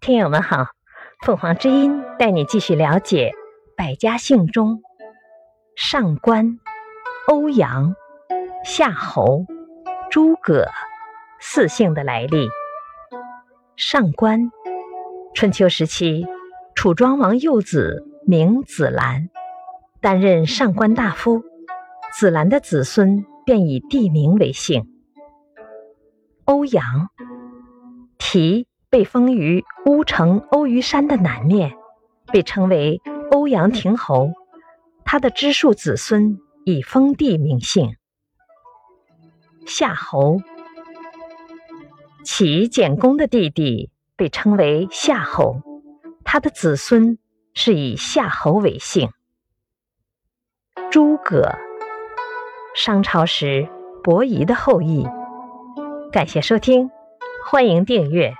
听友们好，凤凰之音带你继续了解百家姓中上官、欧阳、夏侯、诸葛四姓的来历。上官，春秋时期，楚庄王幼子名子兰，担任上官大夫，子兰的子孙便以地名为姓。欧阳，提。被封于乌城欧虞山的南面，被称为欧阳亭侯。他的支庶子孙以封地名姓。夏侯，齐简公的弟弟，被称为夏侯。他的子孙是以夏侯为姓。诸葛，商朝时伯夷的后裔。感谢收听，欢迎订阅。